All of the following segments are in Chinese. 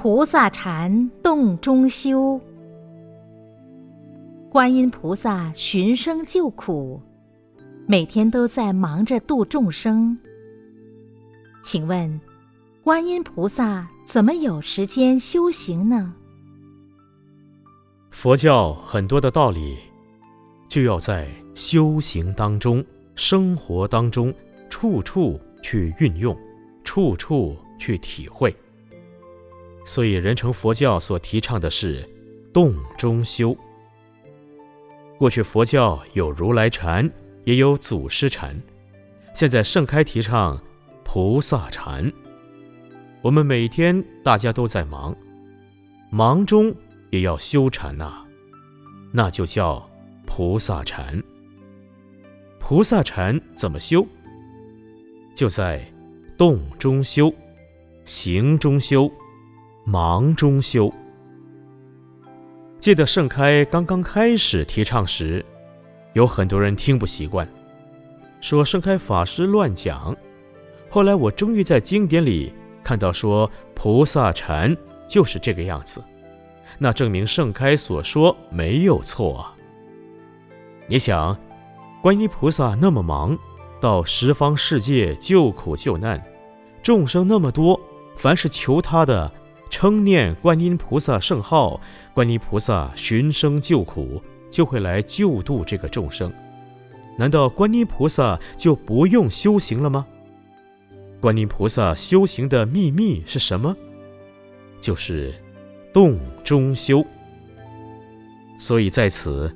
菩萨禅洞中修。观音菩萨寻声救苦，每天都在忙着度众生。请问，观音菩萨怎么有时间修行呢？佛教很多的道理，就要在修行当中、生活当中，处处去运用，处处去体会。所以，人成佛教所提倡的是洞中修。过去佛教有如来禅，也有祖师禅，现在盛开提倡菩萨禅。我们每天大家都在忙，忙中。也要修禅呐，那就叫菩萨禅。菩萨禅怎么修？就在动中修，行中修，忙中修。记得盛开刚刚开始提倡时，有很多人听不习惯，说盛开法师乱讲。后来我终于在经典里看到说，菩萨禅就是这个样子。那证明盛开所说没有错啊！你想，观音菩萨那么忙，到十方世界救苦救难，众生那么多，凡是求他的，称念观音菩萨圣号，观音菩萨寻声救苦，就会来救度这个众生。难道观音菩萨就不用修行了吗？观音菩萨修行的秘密是什么？就是。洞中修，所以在此，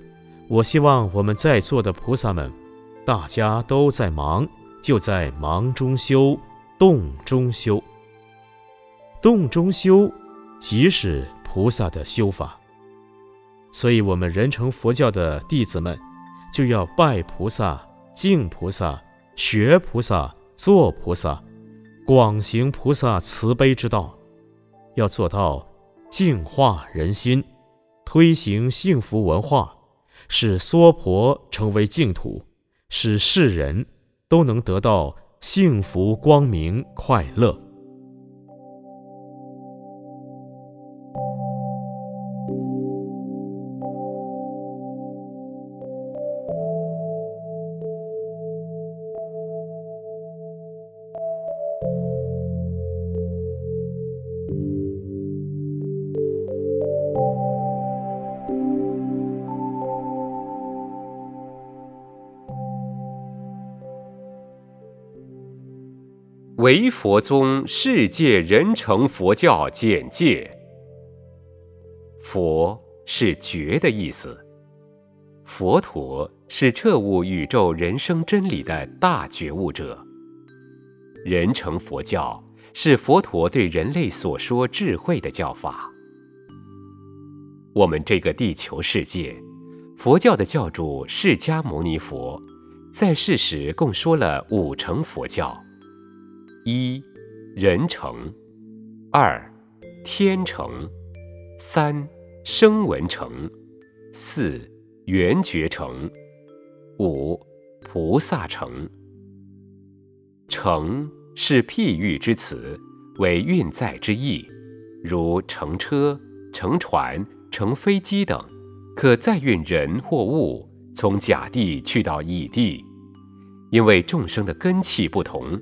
我希望我们在座的菩萨们，大家都在忙，就在忙中修，洞中修。洞中修，即是菩萨的修法。所以，我们人成佛教的弟子们，就要拜菩萨、敬菩萨、学菩萨、做菩萨，广行菩萨慈悲之道，要做到。净化人心，推行幸福文化，使娑婆成为净土，使世人都能得到幸福、光明、快乐。唯佛宗世界人成佛教简介。佛是觉的意思，佛陀是彻悟宇宙人生真理的大觉悟者。人成佛教是佛陀对人类所说智慧的教法。我们这个地球世界，佛教的教主释迦牟尼佛在世时共说了五成佛教。一人成，二天成，三声闻成，四缘觉成，五菩萨成。成是譬喻之词，为运载之意，如乘车、乘船、乘飞机等，可载运人或物从甲地去到乙地。因为众生的根器不同。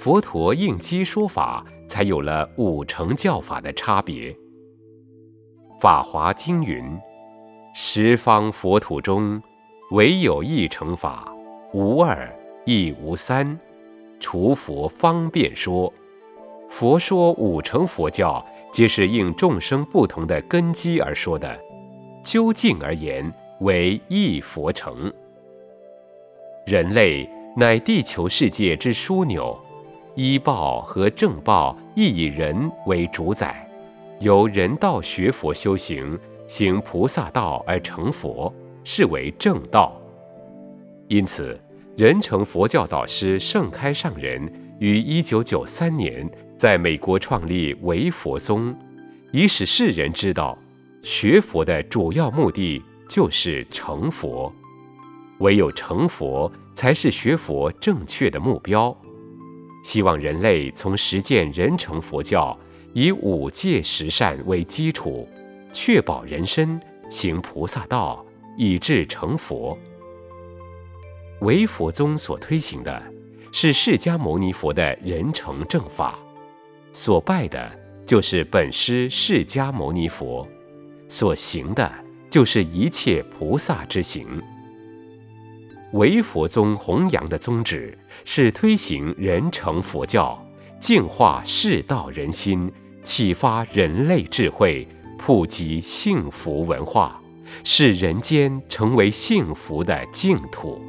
佛陀应机说法，才有了五乘教法的差别。《法华经》云：“十方佛土中，唯有一乘法，无二亦无三，除佛方便说。”佛说五乘佛教，皆是应众生不同的根基而说的。究竟而言，为一佛乘。人类乃地球世界之枢纽。医报和正报亦以人为主宰，由人道学佛修行，行菩萨道而成佛，是为正道。因此，人成佛教导师盛开上人于一九九三年在美国创立唯佛宗，以使世人知道，学佛的主要目的就是成佛，唯有成佛才是学佛正确的目标。希望人类从实践人成佛教，以五戒十善为基础，确保人身行菩萨道，以至成佛。唯佛宗所推行的是释迦牟尼佛的人成正法，所拜的就是本师释迦牟尼佛，所行的就是一切菩萨之行。唯佛宗弘扬的宗旨是推行人成佛教，净化世道人心，启发人类智慧，普及幸福文化，使人间成为幸福的净土。